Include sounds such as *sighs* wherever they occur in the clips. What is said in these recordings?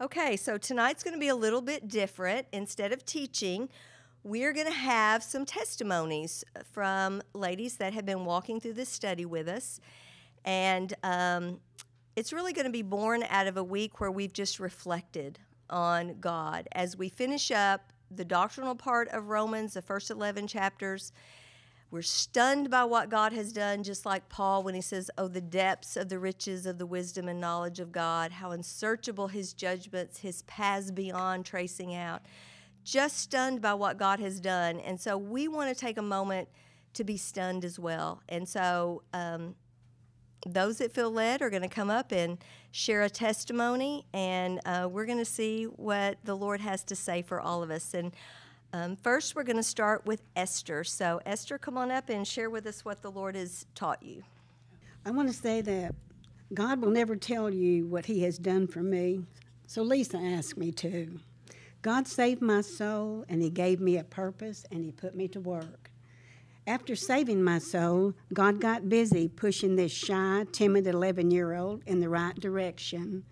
Okay, so tonight's going to be a little bit different. Instead of teaching, we're going to have some testimonies from ladies that have been walking through this study with us. And um, it's really going to be born out of a week where we've just reflected on God. As we finish up the doctrinal part of Romans, the first 11 chapters, we're stunned by what God has done, just like Paul when he says, Oh, the depths of the riches of the wisdom and knowledge of God, how unsearchable his judgments, his paths beyond tracing out. Just stunned by what God has done. And so we want to take a moment to be stunned as well. And so um, those that feel led are going to come up and share a testimony, and uh, we're going to see what the Lord has to say for all of us. And um, first, we're going to start with Esther. So, Esther, come on up and share with us what the Lord has taught you. I want to say that God will never tell you what He has done for me. So, Lisa asked me to. God saved my soul, and He gave me a purpose, and He put me to work. After saving my soul, God got busy pushing this shy, timid 11 year old in the right direction.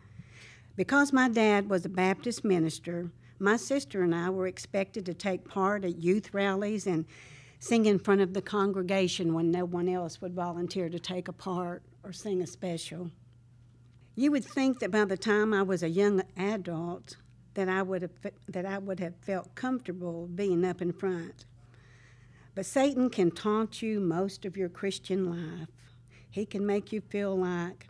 Because my dad was a Baptist minister, my sister and I were expected to take part at youth rallies and sing in front of the congregation when no one else would volunteer to take a part or sing a special. You would think that by the time I was a young adult that I would have that I would have felt comfortable being up in front. But Satan can taunt you most of your Christian life. He can make you feel like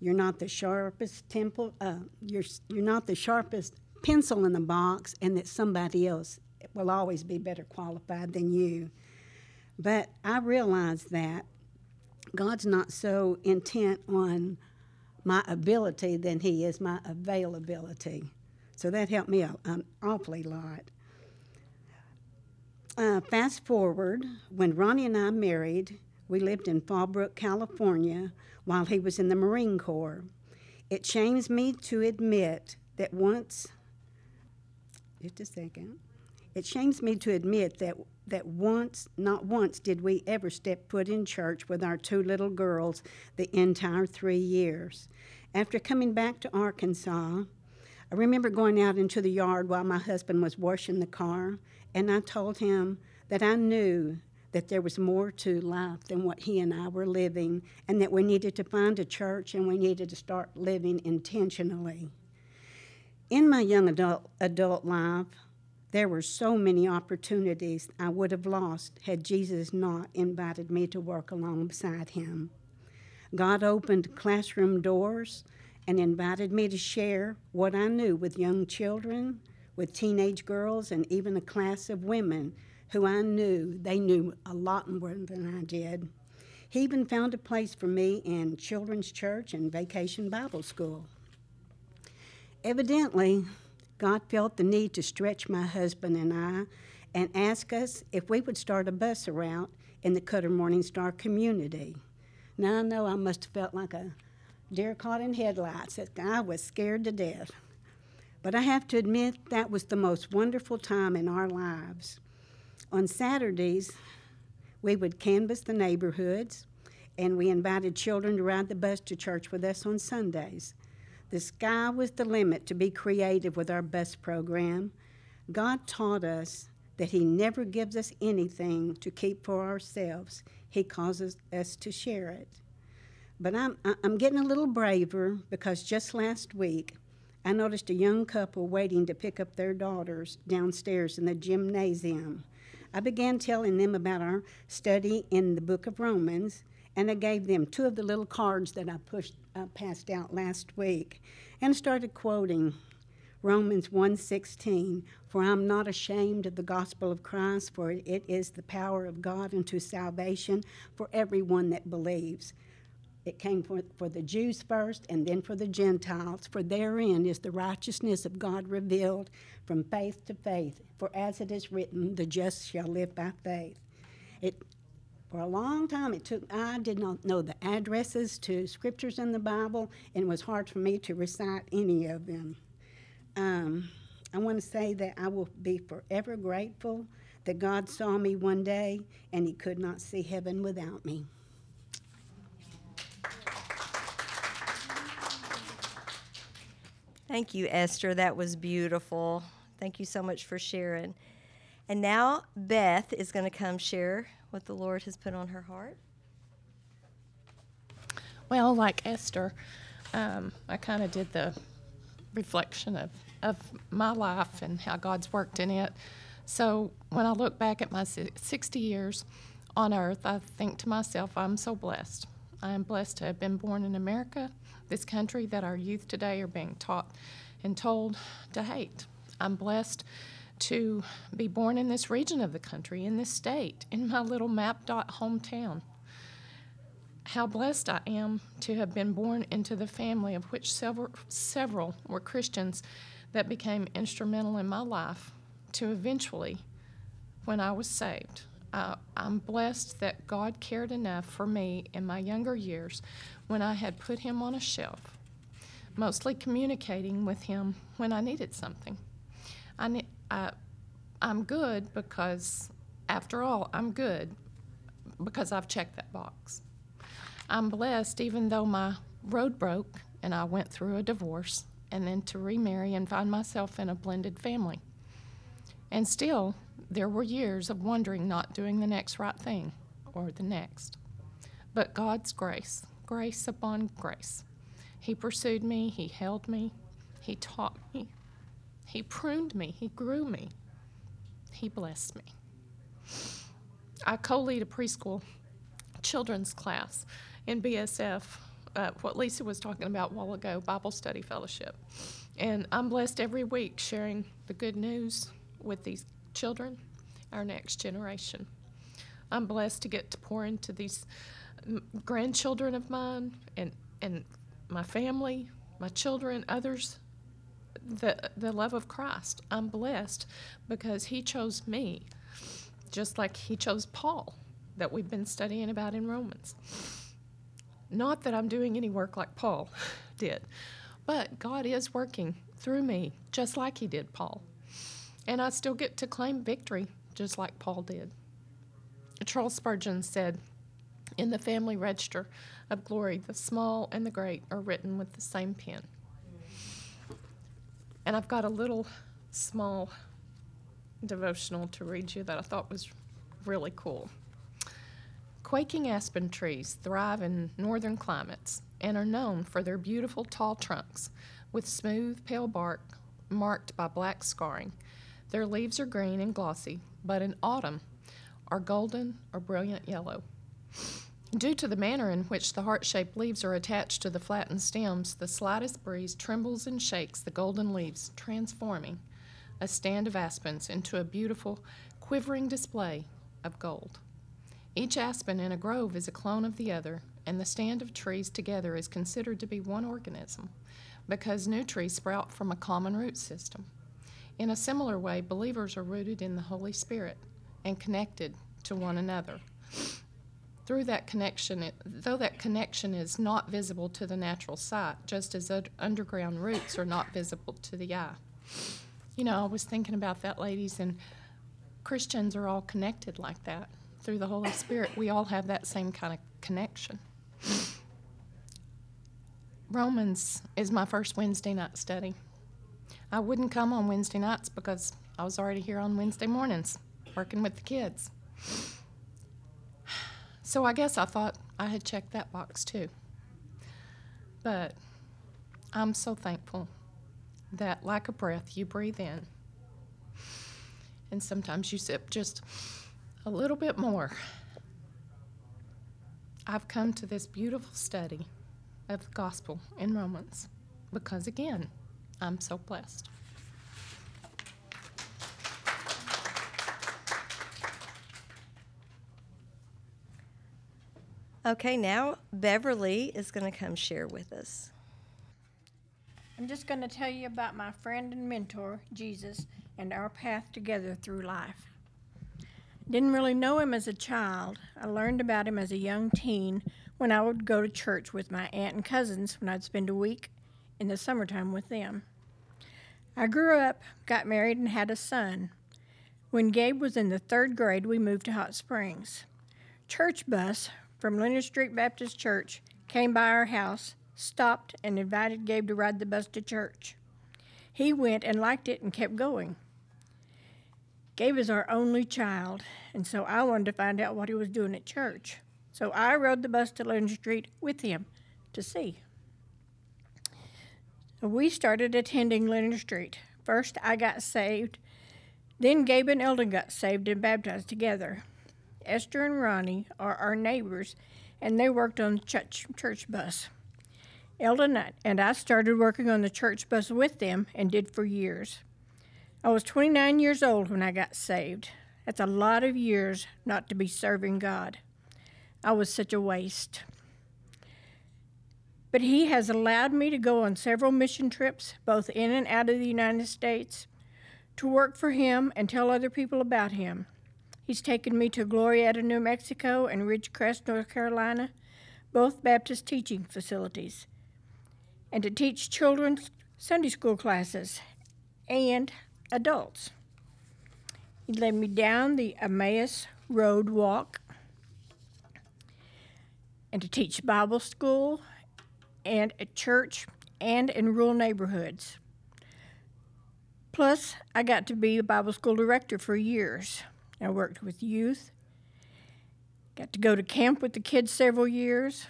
you're not the sharpest temple, uh, you're, you're not the sharpest pencil in the box and that somebody else will always be better qualified than you. But I realize that God's not so intent on my ability than He is my availability. So that helped me an um, awfully lot. Uh, fast forward, when Ronnie and I married, we lived in Fallbrook, California, while he was in the Marine Corps. It shames me to admit that once just a second. It shames me to admit that, that once, not once, did we ever step foot in church with our two little girls the entire three years. After coming back to Arkansas, I remember going out into the yard while my husband was washing the car, and I told him that I knew that there was more to life than what he and I were living, and that we needed to find a church and we needed to start living intentionally. In my young adult, adult life, there were so many opportunities I would have lost had Jesus not invited me to work alongside him. God opened classroom doors and invited me to share what I knew with young children, with teenage girls, and even a class of women who I knew they knew a lot more than I did. He even found a place for me in children's church and vacation Bible school. Evidently, God felt the need to stretch my husband and I and ask us if we would start a bus route in the Cutter Morning Star community. Now I know I must have felt like a deer caught in headlights. I was scared to death. But I have to admit that was the most wonderful time in our lives. On Saturdays, we would canvass the neighborhoods, and we invited children to ride the bus to church with us on Sundays. The sky was the limit to be creative with our bus program. God taught us that He never gives us anything to keep for ourselves, He causes us to share it. But I'm, I'm getting a little braver because just last week I noticed a young couple waiting to pick up their daughters downstairs in the gymnasium. I began telling them about our study in the book of Romans and I gave them two of the little cards that I pushed uh, passed out last week, and started quoting Romans 1:16, "For I'm not ashamed of the gospel of Christ, for it is the power of God unto salvation for everyone that believes." It came for, for the Jews first and then for the Gentiles, for therein is the righteousness of God revealed from faith to faith. For as it is written, the just shall live by faith. It for a long time, it took, I did not know the addresses to scriptures in the Bible, and it was hard for me to recite any of them. Um, I want to say that I will be forever grateful that God saw me one day and He could not see heaven without me. Thank you, Esther. That was beautiful. Thank you so much for sharing. And now Beth is going to come share what the Lord has put on her heart. Well, like Esther, um, I kind of did the reflection of, of my life and how God's worked in it. So when I look back at my 60 years on earth, I think to myself, I'm so blessed. I am blessed to have been born in America, this country that our youth today are being taught and told to hate. I'm blessed to be born in this region of the country, in this state, in my little map dot hometown. How blessed I am to have been born into the family of which several, several were Christians that became instrumental in my life to eventually, when I was saved, uh, I'm blessed that God cared enough for me in my younger years when I had put Him on a shelf, mostly communicating with Him when I needed something. I, ne- I, I'm good because, after all, I'm good because I've checked that box. I'm blessed even though my road broke and I went through a divorce and then to remarry and find myself in a blended family. And still, there were years of wondering, not doing the next right thing or the next. But God's grace, grace upon grace. He pursued me, He held me, He taught me, He pruned me, He grew me, He blessed me. I co lead a preschool children's class in BSF, uh, what Lisa was talking about a while ago, Bible Study Fellowship. And I'm blessed every week sharing the good news with these children, our next generation. I'm blessed to get to pour into these grandchildren of mine and, and my family, my children, others, the, the love of Christ. I'm blessed because He chose me, just like He chose Paul, that we've been studying about in Romans. Not that I'm doing any work like Paul *laughs* did, but God is working through me, just like He did Paul. And I still get to claim victory, just like Paul did. Charles Spurgeon said, In the family register of glory, the small and the great are written with the same pen. And I've got a little small devotional to read you that I thought was really cool. Quaking aspen trees thrive in northern climates and are known for their beautiful tall trunks with smooth, pale bark marked by black scarring their leaves are green and glossy, but in autumn are golden or brilliant yellow. Due to the manner in which the heart shaped leaves are attached to the flattened stems, the slightest breeze trembles and shakes the golden leaves, transforming a stand of aspens into a beautiful, quivering display of gold. Each aspen in a grove is a clone of the other, and the stand of trees together is considered to be one organism because new trees sprout from a common root system. In a similar way, believers are rooted in the Holy Spirit and connected to one another. Through that connection, it, though that connection is not visible to the natural sight, just as underground roots are not visible to the eye. You know, I was thinking about that, ladies, and Christians are all connected like that. Through the Holy Spirit, we all have that same kind of connection. Romans is my first Wednesday night study. I wouldn't come on Wednesday nights because I was already here on Wednesday mornings working with the kids. So I guess I thought I had checked that box too. But I'm so thankful that, like a breath, you breathe in. And sometimes you sip just a little bit more. I've come to this beautiful study of the gospel in Romans because, again, I'm so blessed. Okay, now Beverly is going to come share with us. I'm just going to tell you about my friend and mentor, Jesus, and our path together through life. Didn't really know him as a child. I learned about him as a young teen when I would go to church with my aunt and cousins when I'd spend a week in the summertime with them. I grew up, got married, and had a son. When Gabe was in the third grade, we moved to Hot Springs. Church bus from Leonard Street Baptist Church came by our house, stopped, and invited Gabe to ride the bus to church. He went and liked it and kept going. Gabe is our only child, and so I wanted to find out what he was doing at church. So I rode the bus to Leonard Street with him to see. We started attending Leonard Street. First, I got saved. Then Gabe and Eldon got saved and baptized together. Esther and Ronnie are our neighbors, and they worked on the church, church bus. Eldon and I started working on the church bus with them and did for years. I was 29 years old when I got saved. That's a lot of years not to be serving God. I was such a waste. But He has allowed me to go on several mission trips, both in and out of the United States, to work for Him and tell other people about Him. He's taken me to Glorieta, New Mexico, and Ridgecrest, North Carolina, both Baptist teaching facilities, and to teach children's Sunday school classes and adults. He led me down the Emmaus Road Walk and to teach Bible school and at church and in rural neighborhoods. Plus, I got to be a Bible school director for years. I worked with youth, got to go to camp with the kids several years,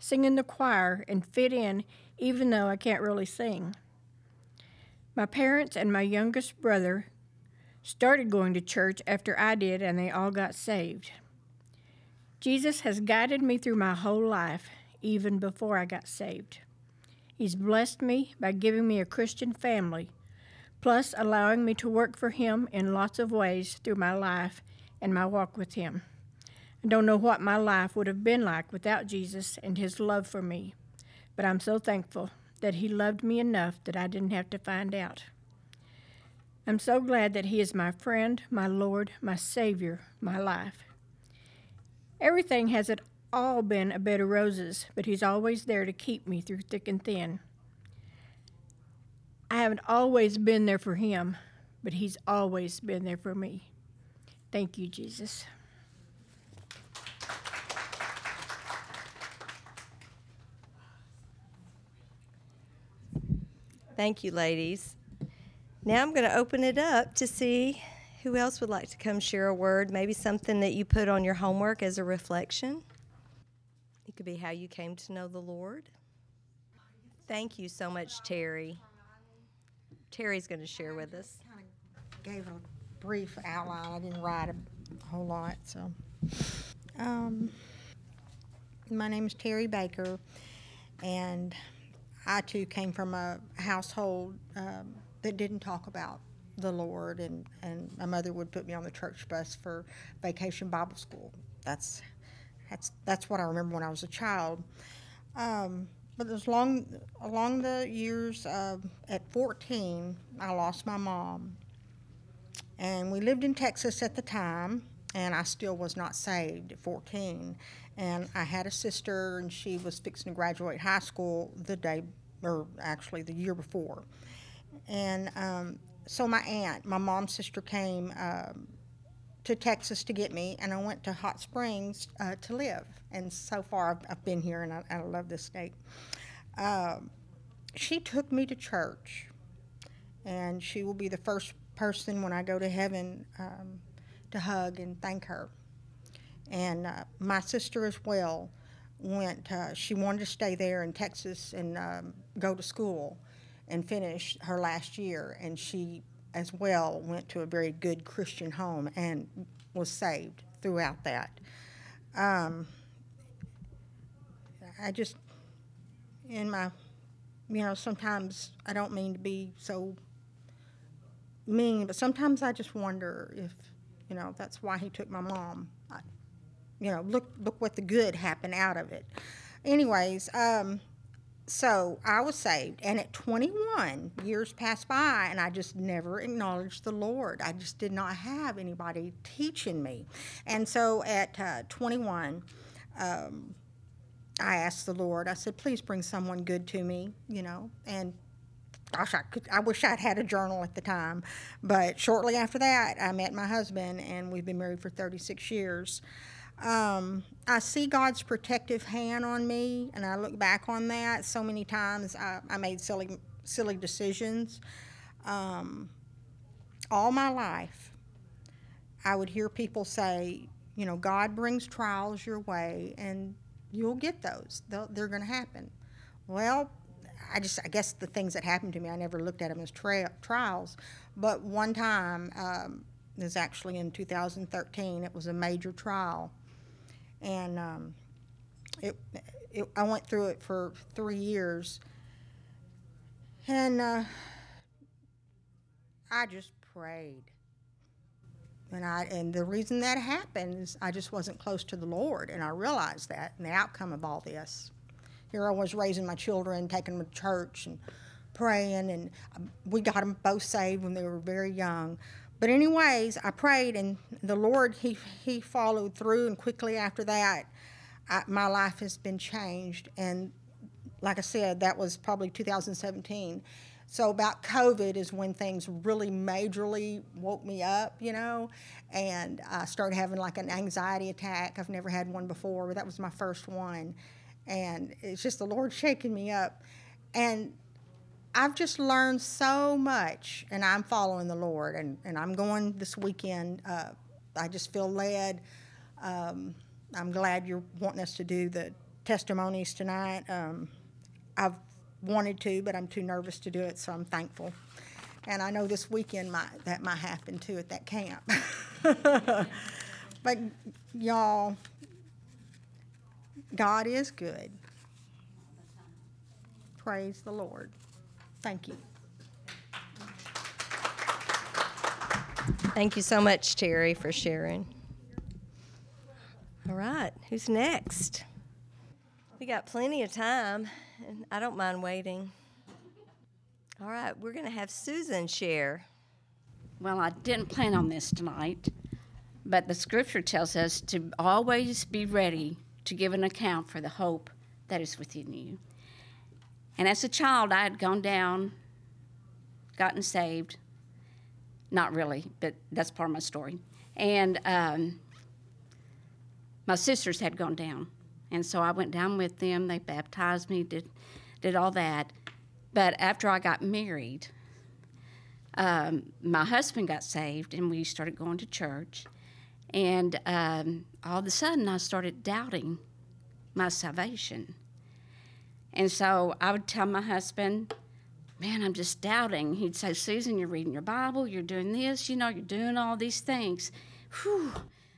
sing in the choir, and fit in even though I can't really sing. My parents and my youngest brother started going to church after I did, and they all got saved. Jesus has guided me through my whole life, even before I got saved. He's blessed me by giving me a Christian family, plus allowing me to work for Him in lots of ways through my life and my walk with Him. I don't know what my life would have been like without Jesus and His love for me, but I'm so thankful that He loved me enough that I didn't have to find out. I'm so glad that He is my friend, my Lord, my Savior, my life. Everything hasn't all been a bed of roses, but He's always there to keep me through thick and thin. I haven't always been there for Him, but He's always been there for me. Thank you, Jesus. Thank you, ladies. Now I'm going to open it up to see who else would like to come share a word, maybe something that you put on your homework as a reflection. It could be how you came to know the Lord. Thank you so much, Terry. Terry's going to share with us. Kind of gave a brief outline. I didn't write a whole lot, so. Um, my name is Terry Baker, and I too came from a household um, that didn't talk about the Lord, and, and my mother would put me on the church bus for vacation Bible school. That's that's that's what I remember when I was a child. Um, but as long along the years, uh, at 14, I lost my mom, and we lived in Texas at the time, and I still was not saved at 14. And I had a sister, and she was fixing to graduate high school the day, or actually the year before. And um, so my aunt, my mom's sister, came um, to Texas to get me, and I went to Hot Springs uh, to live. And so far, I've, I've been here, and I, I love this state. Um, she took me to church, and she will be the first person when I go to heaven um, to hug and thank her. And uh, my sister as well went. Uh, she wanted to stay there in Texas and um, go to school and finish her last year, and she as well went to a very good Christian home and was saved throughout that. Um, I just, in my, you know, sometimes I don't mean to be so mean, but sometimes I just wonder if, you know, that's why he took my mom. I, you know, look look what the good happened out of it. Anyways, um, so I was saved, and at 21, years passed by, and I just never acknowledged the Lord. I just did not have anybody teaching me, and so at uh, 21. Um, I asked the Lord, I said, please bring someone good to me, you know, and gosh, I could, I wish I'd had a journal at the time. But shortly after that, I met my husband, and we've been married for 36 years. Um, I see God's protective hand on me, and I look back on that so many times. I, I made silly, silly decisions. um, all my life, I would hear people say, you know, God brings trials your way, and you'll get those. They'll, they're going to happen. Well, I just, I guess the things that happened to me, I never looked at them as tra- trials. But one time, um, it was actually in 2013, it was a major trial. And um, it, it, I went through it for three years. And uh, I just prayed. And I and the reason that happened is I just wasn't close to the Lord, and I realized that. And the outcome of all this, here I was raising my children, taking them to church, and praying, and um, we got them both saved when they were very young. But anyways, I prayed, and the Lord he he followed through, and quickly after that, I, my life has been changed. And like I said, that was probably 2017. So about COVID is when things really majorly woke me up, you know, and I started having like an anxiety attack. I've never had one before, but that was my first one, and it's just the Lord shaking me up, and I've just learned so much, and I'm following the Lord, and, and I'm going this weekend. Uh, I just feel led. Um, I'm glad you're wanting us to do the testimonies tonight. Um, I've wanted to, but I'm too nervous to do it, so I'm thankful. And I know this weekend might, that might happen too at that camp. *laughs* but y'all, God is good. Praise the Lord. Thank you. Thank you so much, Terry, for sharing. All right, who's next? We got plenty of time, and I don't mind waiting. All right, we're going to have Susan share. Well, I didn't plan on this tonight, but the scripture tells us to always be ready to give an account for the hope that is within you. And as a child, I had gone down, gotten saved. Not really, but that's part of my story. And um, my sisters had gone down. And so I went down with them. They baptized me, did, did all that. But after I got married, um, my husband got saved and we started going to church. And um, all of a sudden, I started doubting my salvation. And so I would tell my husband, Man, I'm just doubting. He'd say, Susan, you're reading your Bible, you're doing this, you know, you're doing all these things. Whew,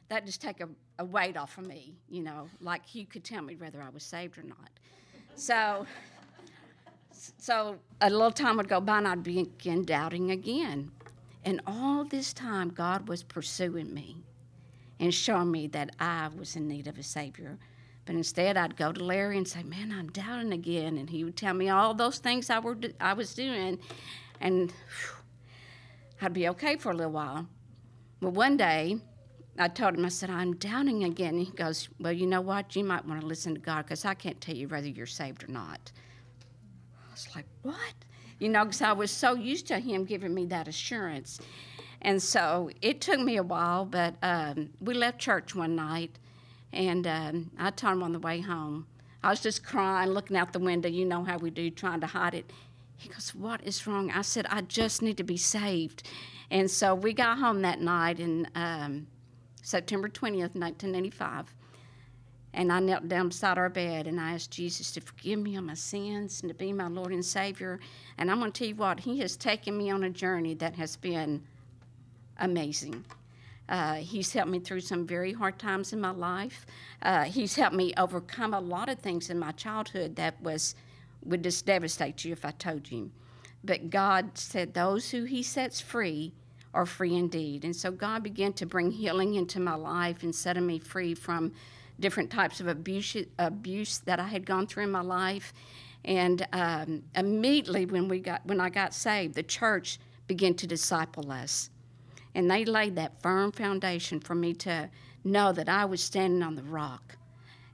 that just take a, a weight off of me, you know, like he could tell me whether I was saved or not. So, so a little time would go by and I'd begin doubting again. And all this time, God was pursuing me and showing me that I was in need of a Savior. But instead, I'd go to Larry and say, "Man, I'm doubting again," and he would tell me all those things I were I was doing, and whew, I'd be okay for a little while. Well, one day, I told him, I said, "I'm doubting again." And he goes, "Well, you know what? You might want to listen to God because I can't tell you whether you're saved or not." I was like, "What?" You know, because I was so used to him giving me that assurance. And so it took me a while, but um, we left church one night, and um, I told him on the way home. I was just crying, looking out the window. You know how we do, trying to hide it. He goes, What is wrong? I said, I just need to be saved. And so we got home that night in um, September 20th, 1985. And I knelt down beside our bed and I asked Jesus to forgive me of my sins and to be my Lord and Savior. And I'm going to tell you what, He has taken me on a journey that has been amazing. Uh, he's helped me through some very hard times in my life. Uh, he's helped me overcome a lot of things in my childhood that was would just devastate you if I told you. But God said, "Those who He sets free are free indeed." And so God began to bring healing into my life and setting me free from different types of abuse abuse that I had gone through in my life. And um, immediately when we got when I got saved, the church began to disciple us. And they laid that firm foundation for me to know that I was standing on the rock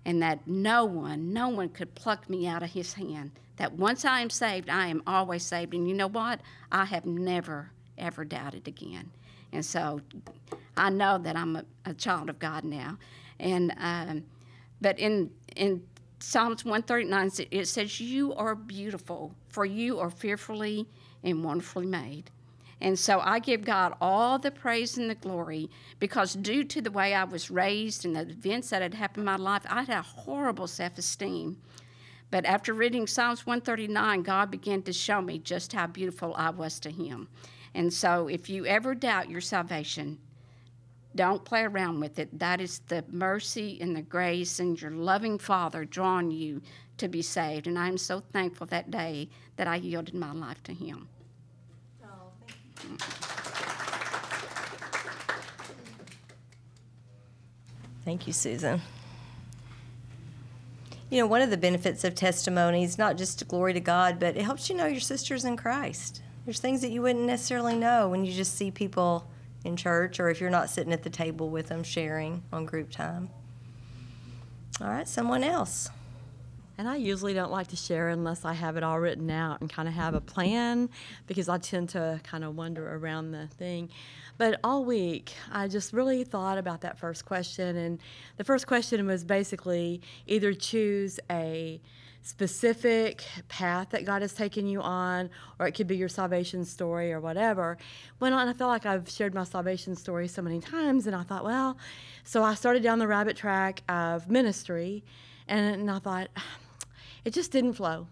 and that no one, no one could pluck me out of his hand. That once I am saved, I am always saved. And you know what? I have never, ever doubted again. And so I know that I'm a, a child of God now. And um, but in in Psalms 139, it says, "You are beautiful, for you are fearfully and wonderfully made." And so I give God all the praise and the glory because, due to the way I was raised and the events that had happened in my life, I had a horrible self esteem. But after reading Psalms 139, God began to show me just how beautiful I was to Him. And so, if you ever doubt your salvation, don't play around with it. That is the mercy and the grace and your loving Father drawing you to be saved. And I'm so thankful that day that I yielded my life to Him. Thank you, Susan. You know, one of the benefits of testimonies, not just glory to God, but it helps you know your sisters in Christ. There's things that you wouldn't necessarily know when you just see people in church or if you're not sitting at the table with them sharing on group time. All right, someone else. And I usually don't like to share unless I have it all written out and kind of have a plan because I tend to kind of wander around the thing. But all week, I just really thought about that first question. And the first question was basically either choose a specific path that God has taken you on, or it could be your salvation story or whatever. When I feel like I've shared my salvation story so many times, and I thought, well, so I started down the rabbit track of ministry, and, and I thought, ah, it just didn't flow.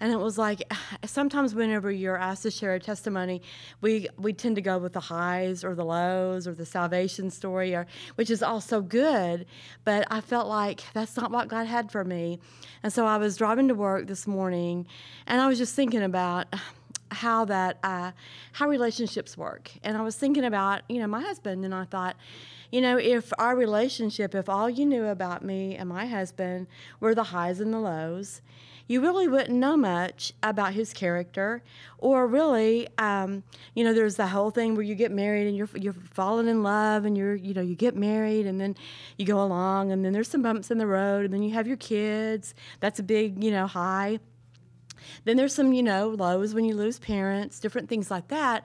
And it was like *sighs* sometimes whenever you're asked to share a testimony, we we tend to go with the highs or the lows or the salvation story, or which is also good. But I felt like that's not what God had for me, and so I was driving to work this morning, and I was just thinking about *sighs* how that uh, how relationships work, and I was thinking about you know my husband, and I thought you know, if our relationship, if all you knew about me and my husband were the highs and the lows, you really wouldn't know much about his character, or really, um, you know, there's the whole thing where you get married and you're you're falling in love, and you're you know you get married, and then you go along, and then there's some bumps in the road, and then you have your kids. That's a big you know high. Then there's some you know lows when you lose parents, different things like that.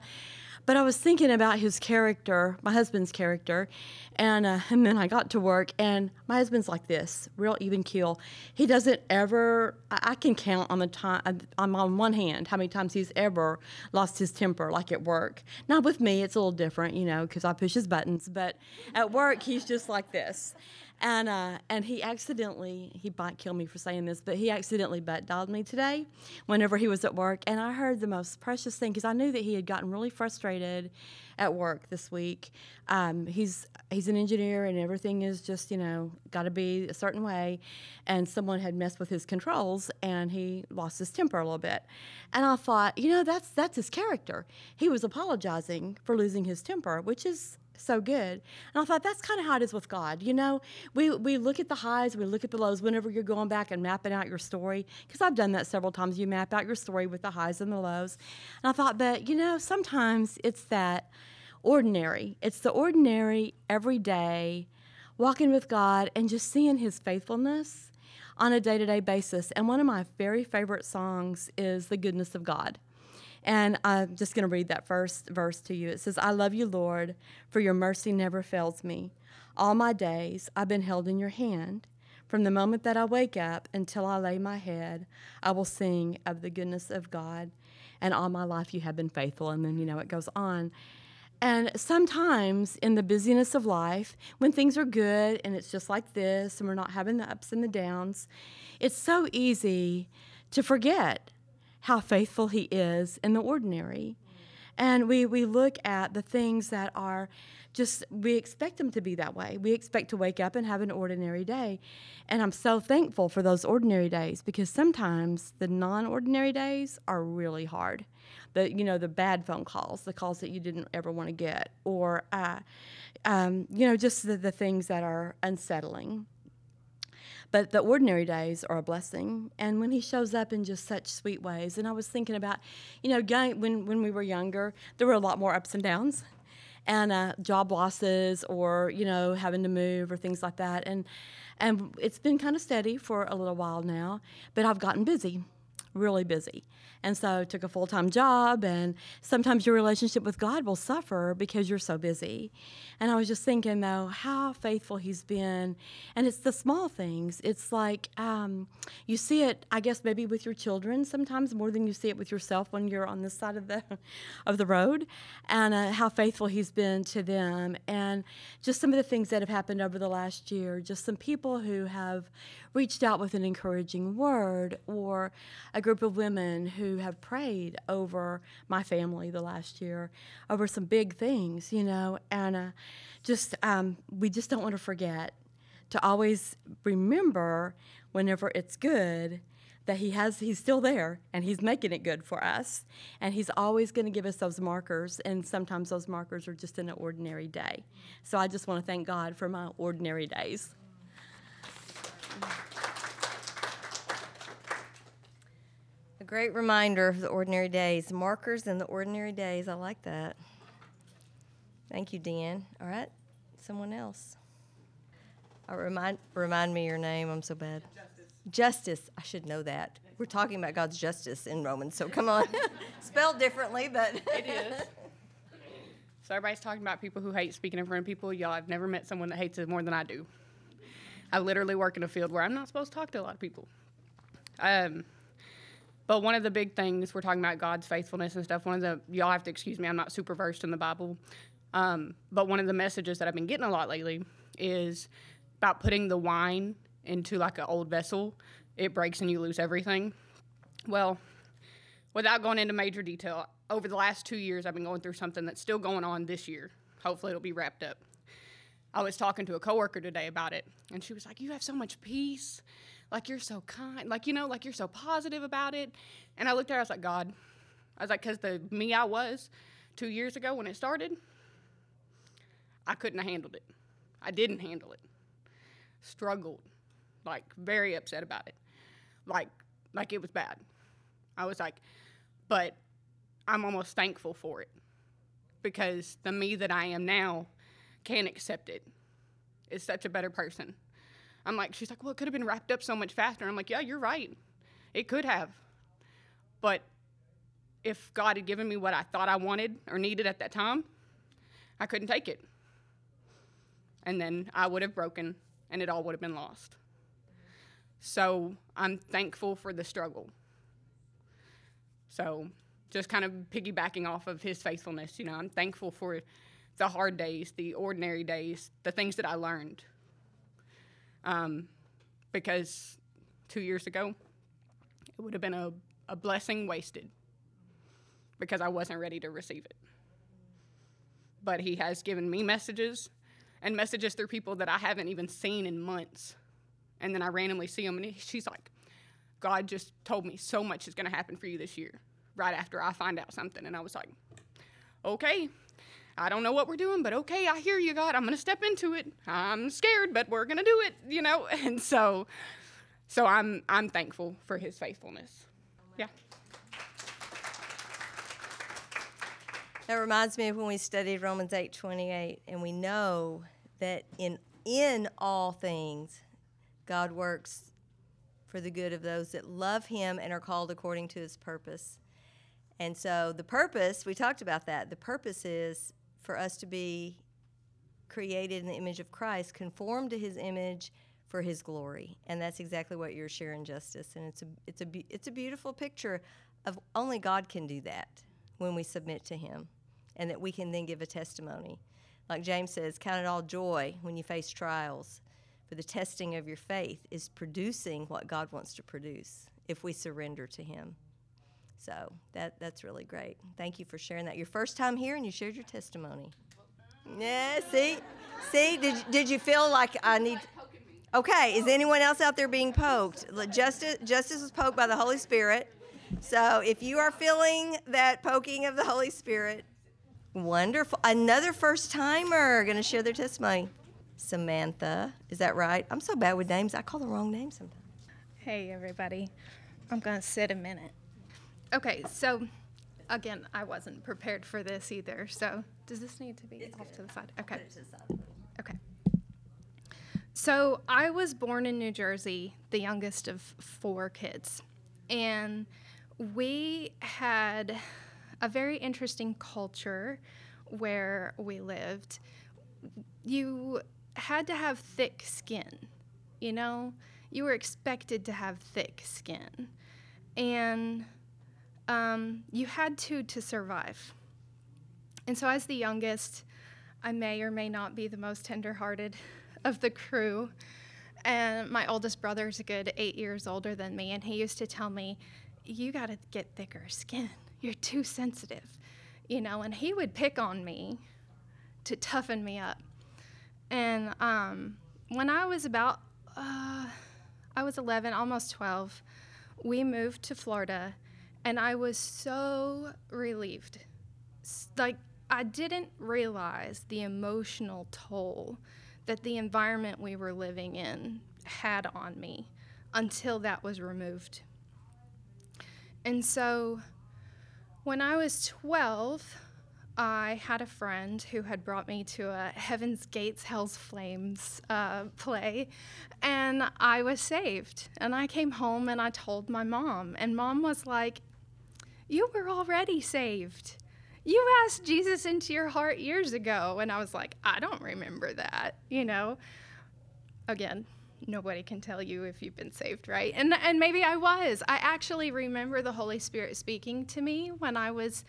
But I was thinking about his character, my husband's character, and uh, *laughs* and then I got to work, and my husband's like this, real even keel. He doesn't ever. I, I can count on the time. I'm on one hand how many times he's ever lost his temper, like at work. Now with me, it's a little different, you know, because I push his buttons. But at work, he's just like this and uh, and he accidentally he might kill me for saying this, but he accidentally butt dialed me today, whenever he was at work, and I heard the most precious thing because I knew that he had gotten really frustrated at work this week. Um, he's he's an engineer, and everything is just you know got to be a certain way, and someone had messed with his controls, and he lost his temper a little bit, and I thought, you know, that's that's his character. He was apologizing for losing his temper, which is so good. And I thought that's kind of how it is with God. You know, we, we look at the highs, we look at the lows whenever you're going back and mapping out your story. Because I've done that several times. You map out your story with the highs and the lows. And I thought, but, you know, sometimes it's that ordinary. It's the ordinary, everyday, walking with God and just seeing His faithfulness on a day to day basis. And one of my very favorite songs is The Goodness of God. And I'm just going to read that first verse to you. It says, I love you, Lord, for your mercy never fails me. All my days I've been held in your hand. From the moment that I wake up until I lay my head, I will sing of the goodness of God. And all my life you have been faithful. And then, you know, it goes on. And sometimes in the busyness of life, when things are good and it's just like this and we're not having the ups and the downs, it's so easy to forget how faithful He is in the ordinary. And we, we look at the things that are just, we expect them to be that way. We expect to wake up and have an ordinary day. And I'm so thankful for those ordinary days because sometimes the non ordinary days are really hard. The, you know, the bad phone calls, the calls that you didn't ever want to get, or, uh, um, you know, just the, the things that are unsettling. But the ordinary days are a blessing. And when he shows up in just such sweet ways, and I was thinking about, you know, young, when, when we were younger, there were a lot more ups and downs and uh, job losses or, you know, having to move or things like that. And, and it's been kind of steady for a little while now, but I've gotten busy really busy. And so took a full time job, and sometimes your relationship with God will suffer because you're so busy. And I was just thinking, though, how faithful He's been. And it's the small things. It's like um, you see it, I guess, maybe with your children sometimes more than you see it with yourself when you're on this side of the, *laughs* of the road, and uh, how faithful He's been to them. And just some of the things that have happened over the last year, just some people who have reached out with an encouraging word, or a group of women who have prayed over my family the last year, over some big things, you know, and uh, just um, we just don't want to forget to always remember whenever it's good that he has he's still there and he's making it good for us. And he's always going to give us those markers and sometimes those markers are just in an ordinary day. So i just want to thank god for my ordinary days great reminder of the ordinary days, markers in the ordinary days. I like that. Thank you, Dan. All right, someone else. Uh, remind remind me your name. I'm so bad. Justice. Justice. I should know that. We're talking about God's justice in Romans, so come on. *laughs* Spelled differently, but *laughs* It is. So everybody's talking about people who hate speaking in front of people. Y'all, I've never met someone that hates it more than I do. I literally work in a field where I'm not supposed to talk to a lot of people. Um, but one of the big things we're talking about God's faithfulness and stuff. One of the y'all have to excuse me. I'm not super versed in the Bible. Um, but one of the messages that I've been getting a lot lately is about putting the wine into like an old vessel. It breaks and you lose everything. Well, without going into major detail, over the last two years, I've been going through something that's still going on this year. Hopefully, it'll be wrapped up. I was talking to a coworker today about it, and she was like, "You have so much peace, like you're so kind, like you know, like you're so positive about it." And I looked at her, I was like, "God," I was like, "Cause the me I was two years ago when it started, I couldn't have handled it. I didn't handle it. Struggled, like very upset about it, like like it was bad. I was like, but I'm almost thankful for it because the me that I am now can't accept it. Is such a better person. I'm like, she's like, well, it could have been wrapped up so much faster. I'm like, yeah, you're right. It could have. But if God had given me what I thought I wanted or needed at that time, I couldn't take it. And then I would have broken and it all would have been lost. So I'm thankful for the struggle. So just kind of piggybacking off of his faithfulness, you know, I'm thankful for the hard days, the ordinary days, the things that I learned. Um, because two years ago, it would have been a, a blessing wasted because I wasn't ready to receive it. But he has given me messages and messages through people that I haven't even seen in months. And then I randomly see them, and he, she's like, God just told me so much is going to happen for you this year, right after I find out something. And I was like, okay, I don't know what we're doing, but okay, I hear you, God. I'm going to step into it. I'm scared, but we're going to do it, you know? *laughs* And so, so I'm, I'm thankful for his faithfulness. Yeah. That reminds me of when we studied Romans 8:28 and we know that in, in all things, God works for the good of those that love Him and are called according to His purpose. And so the purpose, we talked about that, the purpose is for us to be created in the image of Christ, conformed to His image for His glory. And that's exactly what you're sharing, Justice. And it's a, it's a, it's a beautiful picture of only God can do that when we submit to Him and that we can then give a testimony. Like James says, count it all joy when you face trials, for the testing of your faith is producing what God wants to produce if we surrender to Him. So that that's really great. Thank you for sharing that. Your first time here, and you shared your testimony. Yeah, see, see, did did you feel like I need? Okay, is anyone else out there being poked? Justice Justice was poked by the Holy Spirit. So if you are feeling that poking of the Holy Spirit, Wonderful. Another first timer going to share their testimony. Samantha, is that right? I'm so bad with names. I call the wrong name sometimes. Hey, everybody. I'm going to sit a minute. Okay, so again, I wasn't prepared for this either. So, does this need to be off to the side? Okay. Okay. So, I was born in New Jersey, the youngest of four kids. And we had a very interesting culture where we lived. You had to have thick skin, you know? You were expected to have thick skin. And um, you had to to survive. And so, as the youngest, I may or may not be the most tenderhearted *laughs* of the crew. And my oldest brother is a good eight years older than me, and he used to tell me, You got to get thicker skin. *laughs* You're too sensitive, you know, and he would pick on me to toughen me up. And um, when I was about, uh, I was 11, almost 12, we moved to Florida, and I was so relieved. Like, I didn't realize the emotional toll that the environment we were living in had on me until that was removed. And so when I was 12, I had a friend who had brought me to a Heaven's Gates, Hell's Flames uh, play, and I was saved. And I came home and I told my mom, and mom was like, You were already saved. You asked Jesus into your heart years ago. And I was like, I don't remember that, you know? Again, nobody can tell you if you've been saved, right? And, and maybe I was. I actually remember the Holy Spirit speaking to me when I was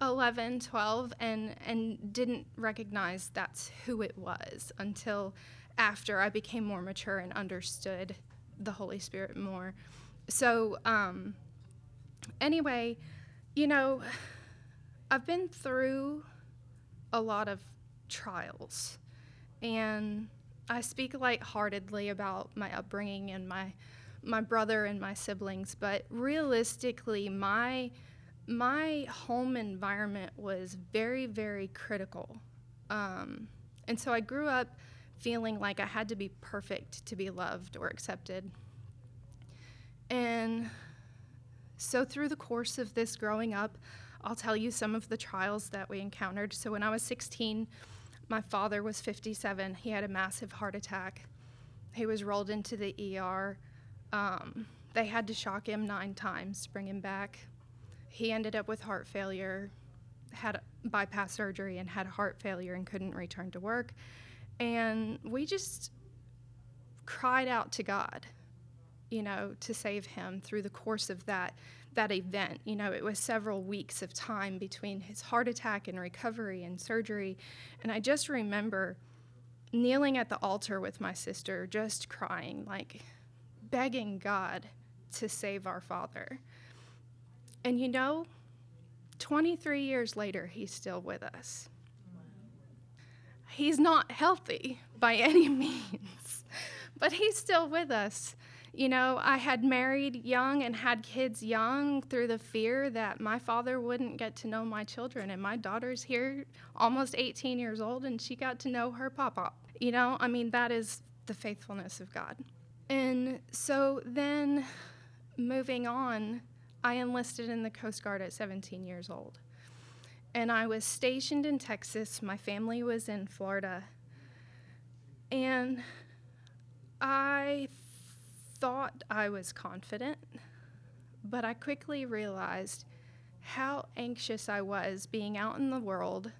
11, 12, and, and didn't recognize that's who it was until after I became more mature and understood the Holy Spirit more. So, um, anyway, you know, I've been through a lot of trials, and I speak lightheartedly about my upbringing and my my brother and my siblings, but realistically, my my home environment was very, very critical, um, and so I grew up feeling like I had to be perfect to be loved or accepted, and so through the course of this growing up, I'll tell you some of the trials that we encountered. So when I was 16, my father was 57. He had a massive heart attack. He was rolled into the ER. Um, they had to shock him nine times to bring him back. He ended up with heart failure, had bypass surgery, and had heart failure and couldn't return to work. And we just cried out to God, you know, to save him through the course of that that event. You know, it was several weeks of time between his heart attack and recovery and surgery. And I just remember kneeling at the altar with my sister, just crying, like begging God to save our father. And you know, 23 years later, he's still with us. He's not healthy by *laughs* any means, but he's still with us. You know, I had married young and had kids young through the fear that my father wouldn't get to know my children. And my daughter's here almost 18 years old and she got to know her papa. You know, I mean, that is the faithfulness of God. And so then moving on, I enlisted in the Coast Guard at 17 years old. And I was stationed in Texas. My family was in Florida. And I thought I was confident, but I quickly realized how anxious I was being out in the world,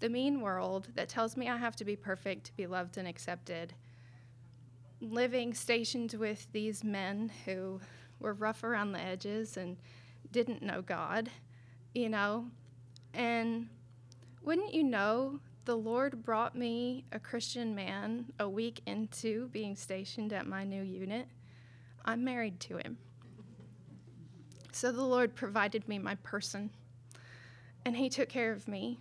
the mean world that tells me I have to be perfect to be loved and accepted, living stationed with these men who were rough around the edges and didn't know God, you know. And wouldn't you know, the Lord brought me a Christian man a week into being stationed at my new unit. I'm married to him. So the Lord provided me my person, and He took care of me.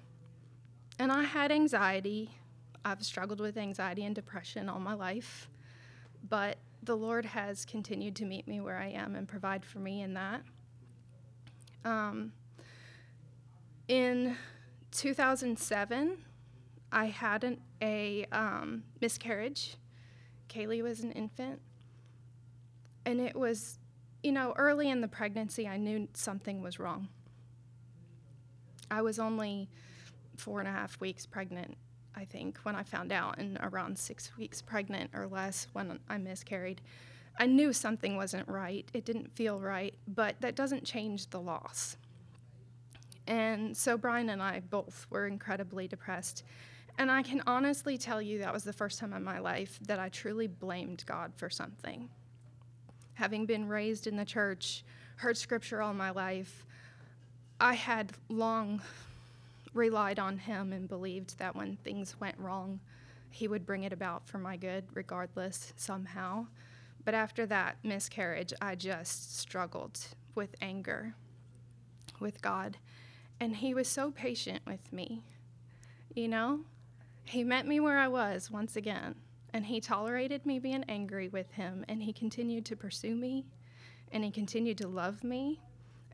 And I had anxiety. I've struggled with anxiety and depression all my life, but the Lord has continued to meet me where I am and provide for me in that. Um, in 2007, I had an, a um, miscarriage. Kaylee was an infant. And it was, you know, early in the pregnancy, I knew something was wrong. I was only four and a half weeks pregnant, I think, when I found out, and around six weeks pregnant or less when I miscarried. I knew something wasn't right. It didn't feel right, but that doesn't change the loss. And so Brian and I both were incredibly depressed. And I can honestly tell you that was the first time in my life that I truly blamed God for something. Having been raised in the church, heard scripture all my life, I had long relied on Him and believed that when things went wrong, He would bring it about for my good, regardless, somehow. But after that miscarriage, I just struggled with anger with God. And He was so patient with me. You know, He met me where I was once again. And He tolerated me being angry with Him. And He continued to pursue me. And He continued to love me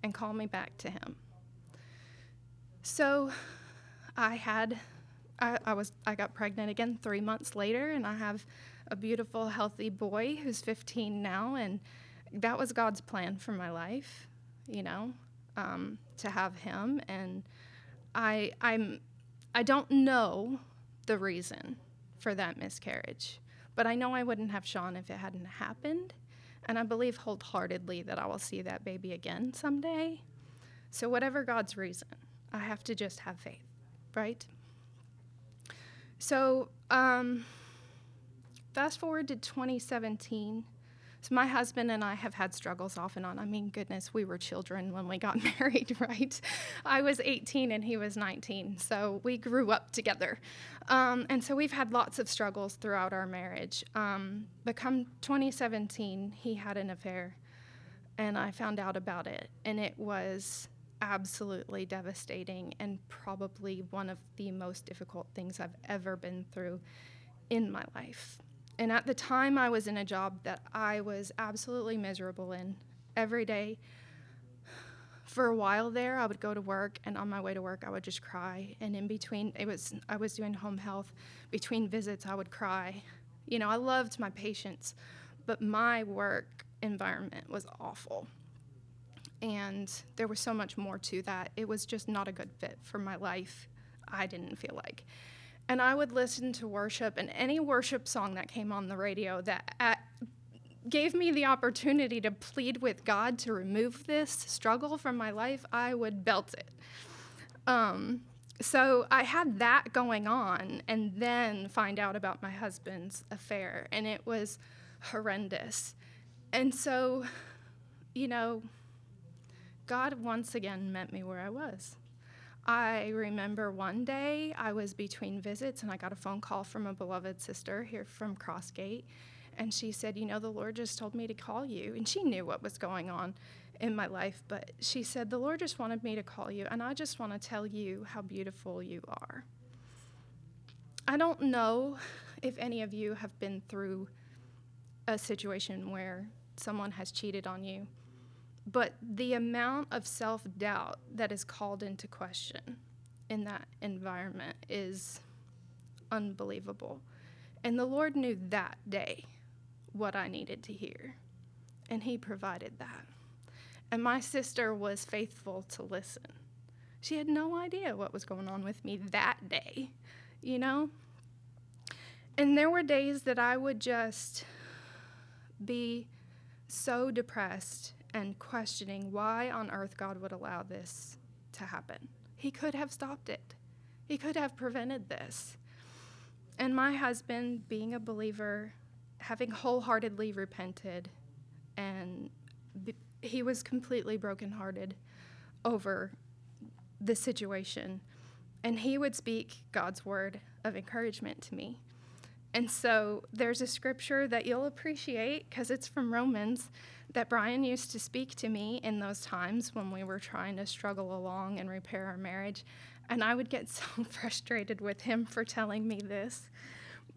and call me back to Him. So I had, I, I was, I got pregnant again three months later, and I have a beautiful, healthy boy who's 15 now, and that was God's plan for my life, you know, um, to have him. And I, I'm, I don't know the reason for that miscarriage, but I know I wouldn't have Sean if it hadn't happened. And I believe wholeheartedly that I will see that baby again someday. So, whatever God's reason, I have to just have faith, right? So, um, fast forward to 2017. So, my husband and I have had struggles off and on. I mean, goodness, we were children when we got *laughs* married, right? I was 18 and he was 19. So, we grew up together. Um, and so, we've had lots of struggles throughout our marriage. Um, but come 2017, he had an affair, and I found out about it. And it was absolutely devastating and probably one of the most difficult things I've ever been through in my life. And at the time, I was in a job that I was absolutely miserable in every day. For a while there, I would go to work, and on my way to work, I would just cry. And in between, it was I was doing home health. Between visits, I would cry. You know, I loved my patients, but my work environment was awful. And there was so much more to that. It was just not a good fit for my life. I didn't feel like and I would listen to worship and any worship song that came on the radio that at, gave me the opportunity to plead with God to remove this struggle from my life, I would belt it. Um, so I had that going on, and then find out about my husband's affair, and it was horrendous. And so, you know, God once again met me where I was. I remember one day I was between visits and I got a phone call from a beloved sister here from Crossgate. And she said, You know, the Lord just told me to call you. And she knew what was going on in my life, but she said, The Lord just wanted me to call you. And I just want to tell you how beautiful you are. I don't know if any of you have been through a situation where someone has cheated on you but the amount of self doubt that is called into question in that environment is unbelievable. And the Lord knew that day what I needed to hear, and He provided that. And my sister was faithful to listen. She had no idea what was going on with me that day, you know? And there were days that I would just be so depressed and questioning why on earth God would allow this to happen. He could have stopped it, He could have prevented this. And my husband, being a believer, having wholeheartedly repented, and b- he was completely brokenhearted over the situation. And he would speak God's word of encouragement to me. And so there's a scripture that you'll appreciate because it's from Romans that Brian used to speak to me in those times when we were trying to struggle along and repair our marriage. And I would get *laughs* so frustrated with him for telling me this.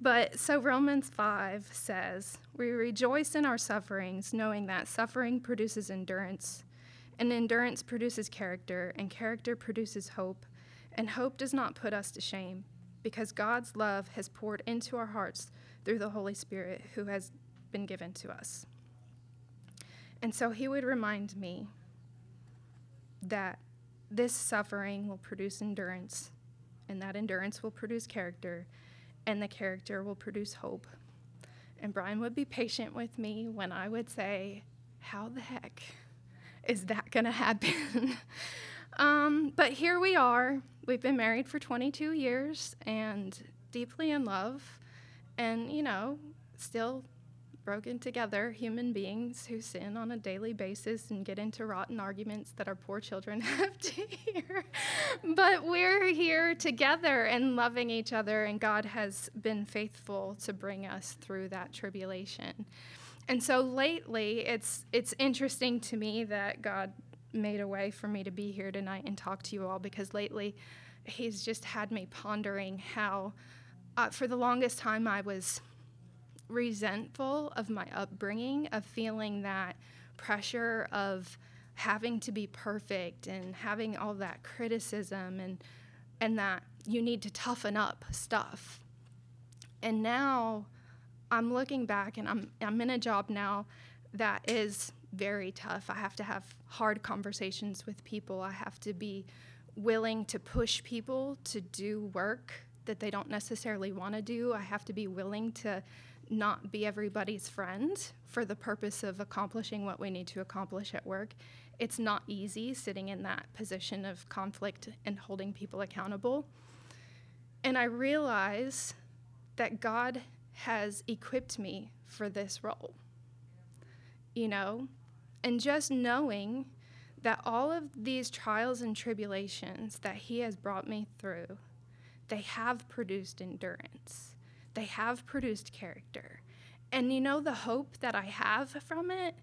But so Romans 5 says, We rejoice in our sufferings, knowing that suffering produces endurance, and endurance produces character, and character produces hope. And hope does not put us to shame, because God's love has poured into our hearts through the Holy Spirit who has been given to us. And so he would remind me that this suffering will produce endurance, and that endurance will produce character, and the character will produce hope. And Brian would be patient with me when I would say, How the heck is that going to happen? *laughs* um, but here we are. We've been married for 22 years and deeply in love. And, you know, still broken together human beings who sin on a daily basis and get into rotten arguments that our poor children *laughs* have to hear. but we're here together and loving each other, and God has been faithful to bring us through that tribulation. And so lately, it's it's interesting to me that God made a way for me to be here tonight and talk to you all because lately, He's just had me pondering how, uh, for the longest time, I was resentful of my upbringing, of feeling that pressure of having to be perfect and having all that criticism and and that you need to toughen up stuff. And now I'm looking back and I'm I'm in a job now that is very tough. I have to have hard conversations with people. I have to be willing to push people to do work that they don't necessarily want to do. I have to be willing to not be everybody's friend for the purpose of accomplishing what we need to accomplish at work. It's not easy sitting in that position of conflict and holding people accountable. And I realize that God has equipped me for this role. You know, and just knowing that all of these trials and tribulations that He has brought me through, they have produced endurance they have produced character. And you know, the hope that I have from it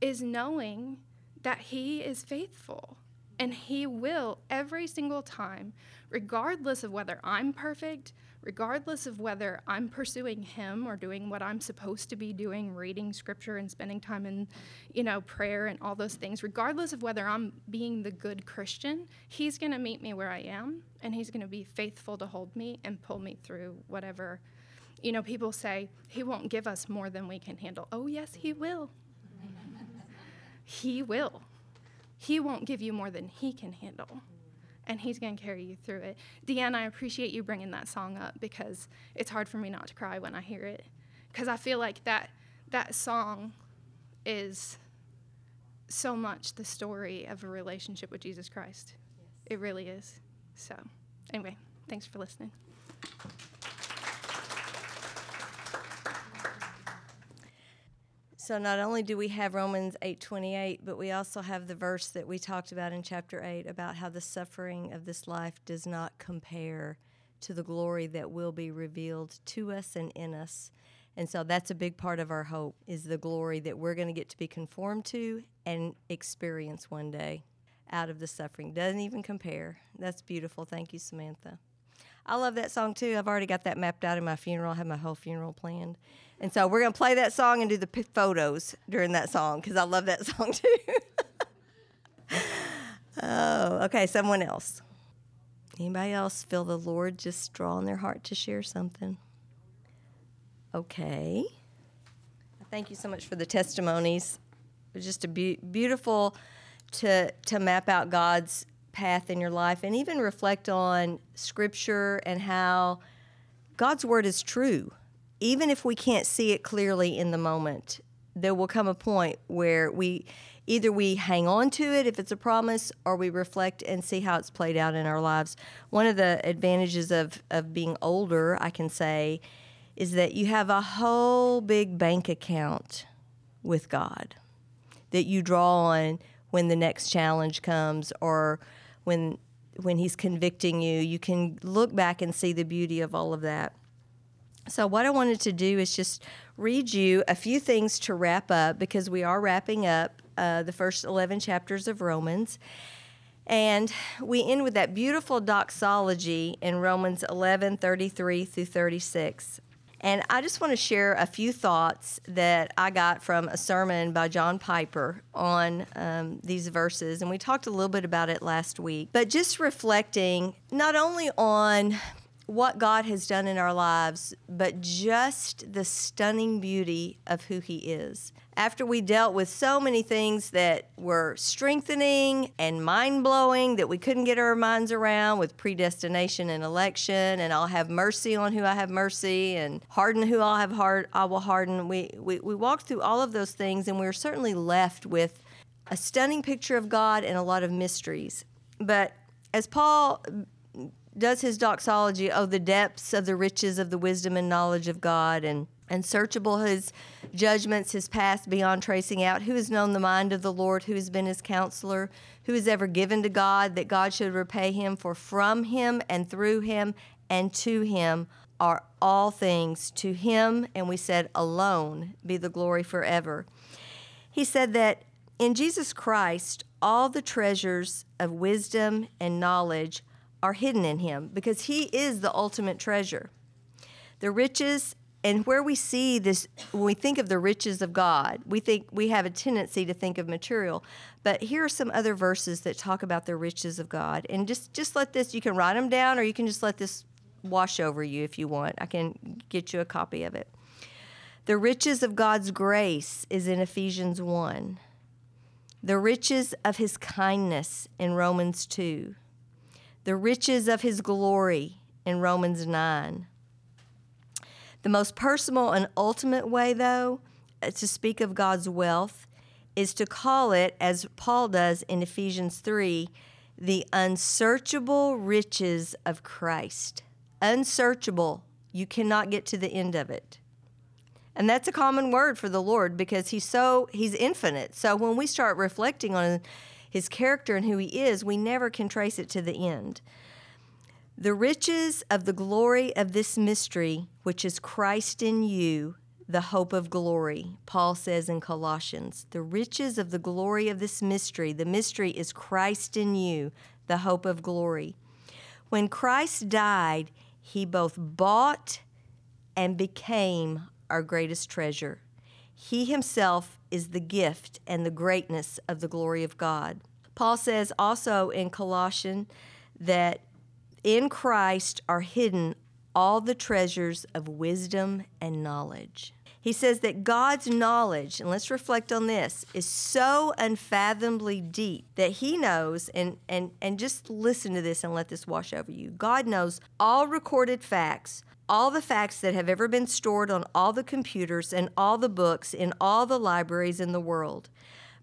is knowing that He is faithful and He will every single time, regardless of whether I'm perfect, regardless of whether I'm pursuing Him or doing what I'm supposed to be doing, reading scripture and spending time in, you know, prayer and all those things, regardless of whether I'm being the good Christian, He's going to meet me where I am and He's going to be faithful to hold me and pull me through whatever you know, people say, He won't give us more than we can handle. Oh, yes, He will. he will. He won't give you more than He can handle. And He's going to carry you through it. Deanne, I appreciate you bringing that song up because it's hard for me not to cry when I hear it. Because I feel like that, that song is so much the story of a relationship with Jesus Christ. Yes. It really is. So, anyway, thanks for listening. So not only do we have Romans 8:28, but we also have the verse that we talked about in chapter 8 about how the suffering of this life does not compare to the glory that will be revealed to us and in us. And so that's a big part of our hope is the glory that we're going to get to be conformed to and experience one day out of the suffering. Doesn't even compare. That's beautiful. Thank you, Samantha. I love that song too. I've already got that mapped out in my funeral. I have my whole funeral planned. And so we're going to play that song and do the p- photos during that song because I love that *laughs* song too. oh, okay. Someone else. Anybody else feel the Lord just draw their heart to share something? Okay. Thank you so much for the testimonies. It was just a be- beautiful to to map out God's path in your life and even reflect on scripture and how God's word is true even if we can't see it clearly in the moment, there will come a point where we either we hang on to it if it's a promise or we reflect and see how it's played out in our lives. One of the advantages of, of being older, I can say, is that you have a whole big bank account with God that you draw on when the next challenge comes or when when he's convicting you you can look back and see the beauty of all of that so, what I wanted to do is just read you a few things to wrap up because we are wrapping up uh, the first 11 chapters of Romans. And we end with that beautiful doxology in Romans 11 33 through 36. And I just want to share a few thoughts that I got from a sermon by John Piper on um, these verses. And we talked a little bit about it last week. But just reflecting not only on what God has done in our lives, but just the stunning beauty of who He is. After we dealt with so many things that were strengthening and mind blowing that we couldn't get our minds around with predestination and election, and I'll have mercy on who I have mercy, and harden who I'll have hard, I will harden. We, we, we walked through all of those things, and we were certainly left with a stunning picture of God and a lot of mysteries. But as Paul does his doxology, oh, the depths of the riches of the wisdom and knowledge of God, and unsearchable his judgments, his past beyond tracing out. Who has known the mind of the Lord? Who has been his counselor? Who has ever given to God that God should repay him? For from him and through him and to him are all things. To him, and we said alone, be the glory forever. He said that in Jesus Christ, all the treasures of wisdom and knowledge are hidden in him because he is the ultimate treasure. The riches and where we see this when we think of the riches of god we think we have a tendency to think of material. But here are some other verses that talk about the riches of god. And just just let this you can write them down or you can just let this wash over you if you want. I can get you a copy of it. The riches of god's grace is in ephesians 1 the riches of his kindness in romans 2 the riches of his glory in romans 9 the most personal and ultimate way, though, uh, to speak of God's wealth is to call it, as Paul does in Ephesians 3, the unsearchable riches of Christ. Unsearchable. You cannot get to the end of it. And that's a common word for the Lord because he's so he's infinite. So when we start reflecting on his character and who he is, we never can trace it to the end. The riches of the glory of this mystery, which is Christ in you, the hope of glory, Paul says in Colossians. The riches of the glory of this mystery, the mystery is Christ in you, the hope of glory. When Christ died, he both bought and became our greatest treasure. He himself is the gift and the greatness of the glory of God. Paul says also in Colossians that in Christ are hidden all the treasures of wisdom and knowledge. He says that God's knowledge, and let's reflect on this, is so unfathomably deep that He knows, and, and, and just listen to this and let this wash over you. God knows all recorded facts, all the facts that have ever been stored on all the computers and all the books in all the libraries in the world.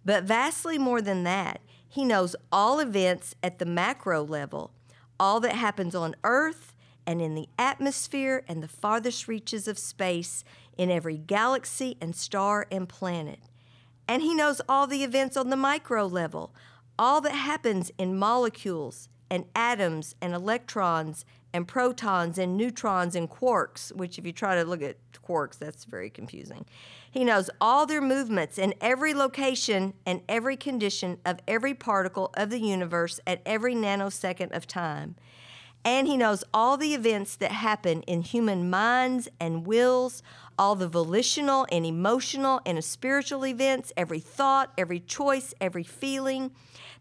But vastly more than that, He knows all events at the macro level all that happens on Earth and in the atmosphere and the farthest reaches of space, in every galaxy and star and planet. And he knows all the events on the micro level, all that happens in molecules and atoms and electrons and protons and neutrons and quarks, which, if you try to look at quarks, that's very confusing. He knows all their movements in every location and every condition of every particle of the universe at every nanosecond of time. And he knows all the events that happen in human minds and wills, all the volitional and emotional and spiritual events, every thought, every choice, every feeling.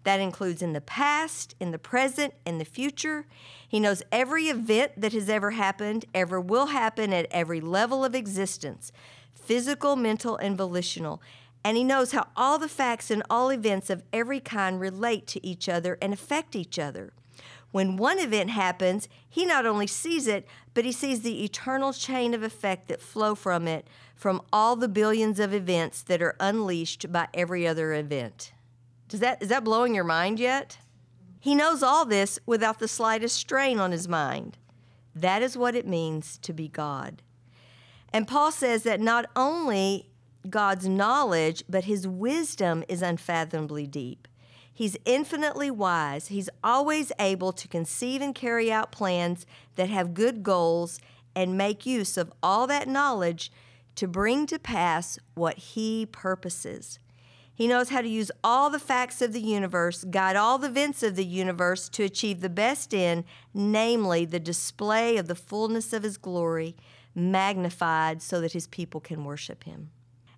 That includes in the past, in the present, in the future. He knows every event that has ever happened, ever will happen at every level of existence physical, mental, and volitional. And he knows how all the facts and all events of every kind relate to each other and affect each other. When one event happens, he not only sees it, but he sees the eternal chain of effect that flow from it from all the billions of events that are unleashed by every other event. Does that is that blowing your mind yet? He knows all this without the slightest strain on his mind. That is what it means to be God. And Paul says that not only God's knowledge, but his wisdom is unfathomably deep. He's infinitely wise. He's always able to conceive and carry out plans that have good goals and make use of all that knowledge to bring to pass what he purposes. He knows how to use all the facts of the universe, guide all the events of the universe to achieve the best end, namely the display of the fullness of his glory, magnified so that his people can worship him.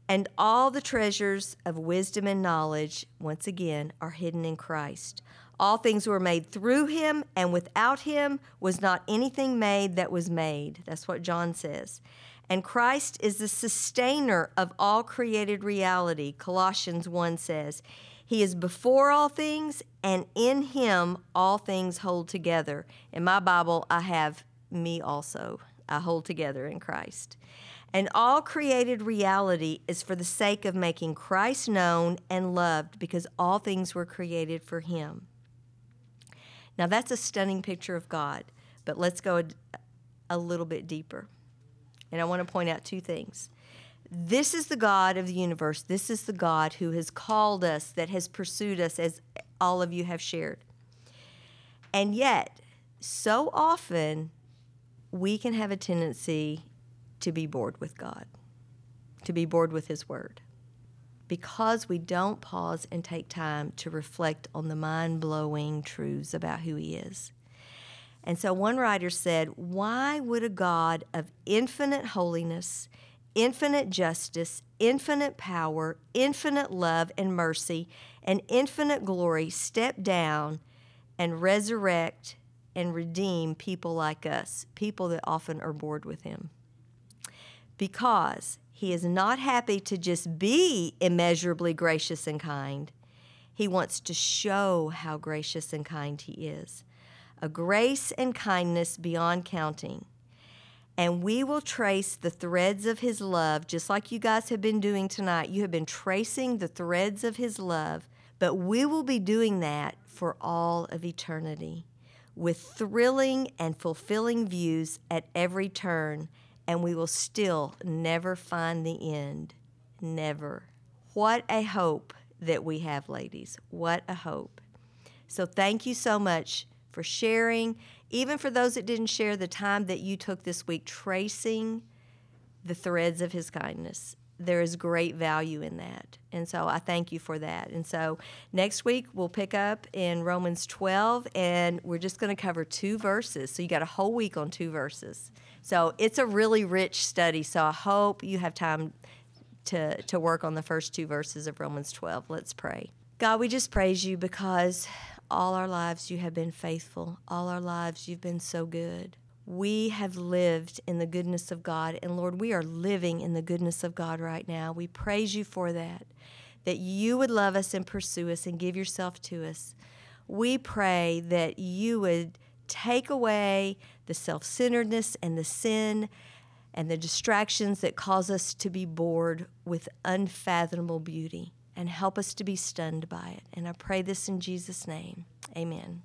And all the treasures of wisdom and knowledge, once again, are hidden in Christ. All things were made through him, and without him was not anything made that was made. That's what John says. And Christ is the sustainer of all created reality. Colossians 1 says, He is before all things, and in him all things hold together. In my Bible, I have me also. I hold together in Christ. And all created reality is for the sake of making Christ known and loved because all things were created for him. Now, that's a stunning picture of God, but let's go a, a little bit deeper. And I want to point out two things. This is the God of the universe. This is the God who has called us, that has pursued us, as all of you have shared. And yet, so often, we can have a tendency to be bored with God, to be bored with His Word, because we don't pause and take time to reflect on the mind blowing truths about who He is. And so one writer said, Why would a God of infinite holiness, infinite justice, infinite power, infinite love and mercy, and infinite glory step down and resurrect and redeem people like us, people that often are bored with Him? Because He is not happy to just be immeasurably gracious and kind. He wants to show how gracious and kind He is a grace and kindness beyond counting. And we will trace the threads of his love, just like you guys have been doing tonight. You have been tracing the threads of his love, but we will be doing that for all of eternity with thrilling and fulfilling views at every turn, and we will still never find the end. Never. What a hope that we have, ladies. What a hope. So, thank you so much for sharing, even for those that didn't share the time that you took this week tracing the threads of his kindness. There is great value in that. And so I thank you for that. And so next week we'll pick up in Romans 12 and we're just going to cover two verses. So you got a whole week on two verses. So it's a really rich study. So I hope you have time to, to work on the first two verses of Romans 12. Let's pray. God, we just praise you because all our lives you have been faithful. All our lives you've been so good. We have lived in the goodness of God. And Lord, we are living in the goodness of God right now. We praise you for that, that you would love us and pursue us and give yourself to us. We pray that you would take away the self centeredness and the sin and the distractions that cause us to be bored with unfathomable beauty and help us to be stunned by it. And I pray this in Jesus' name. Amen.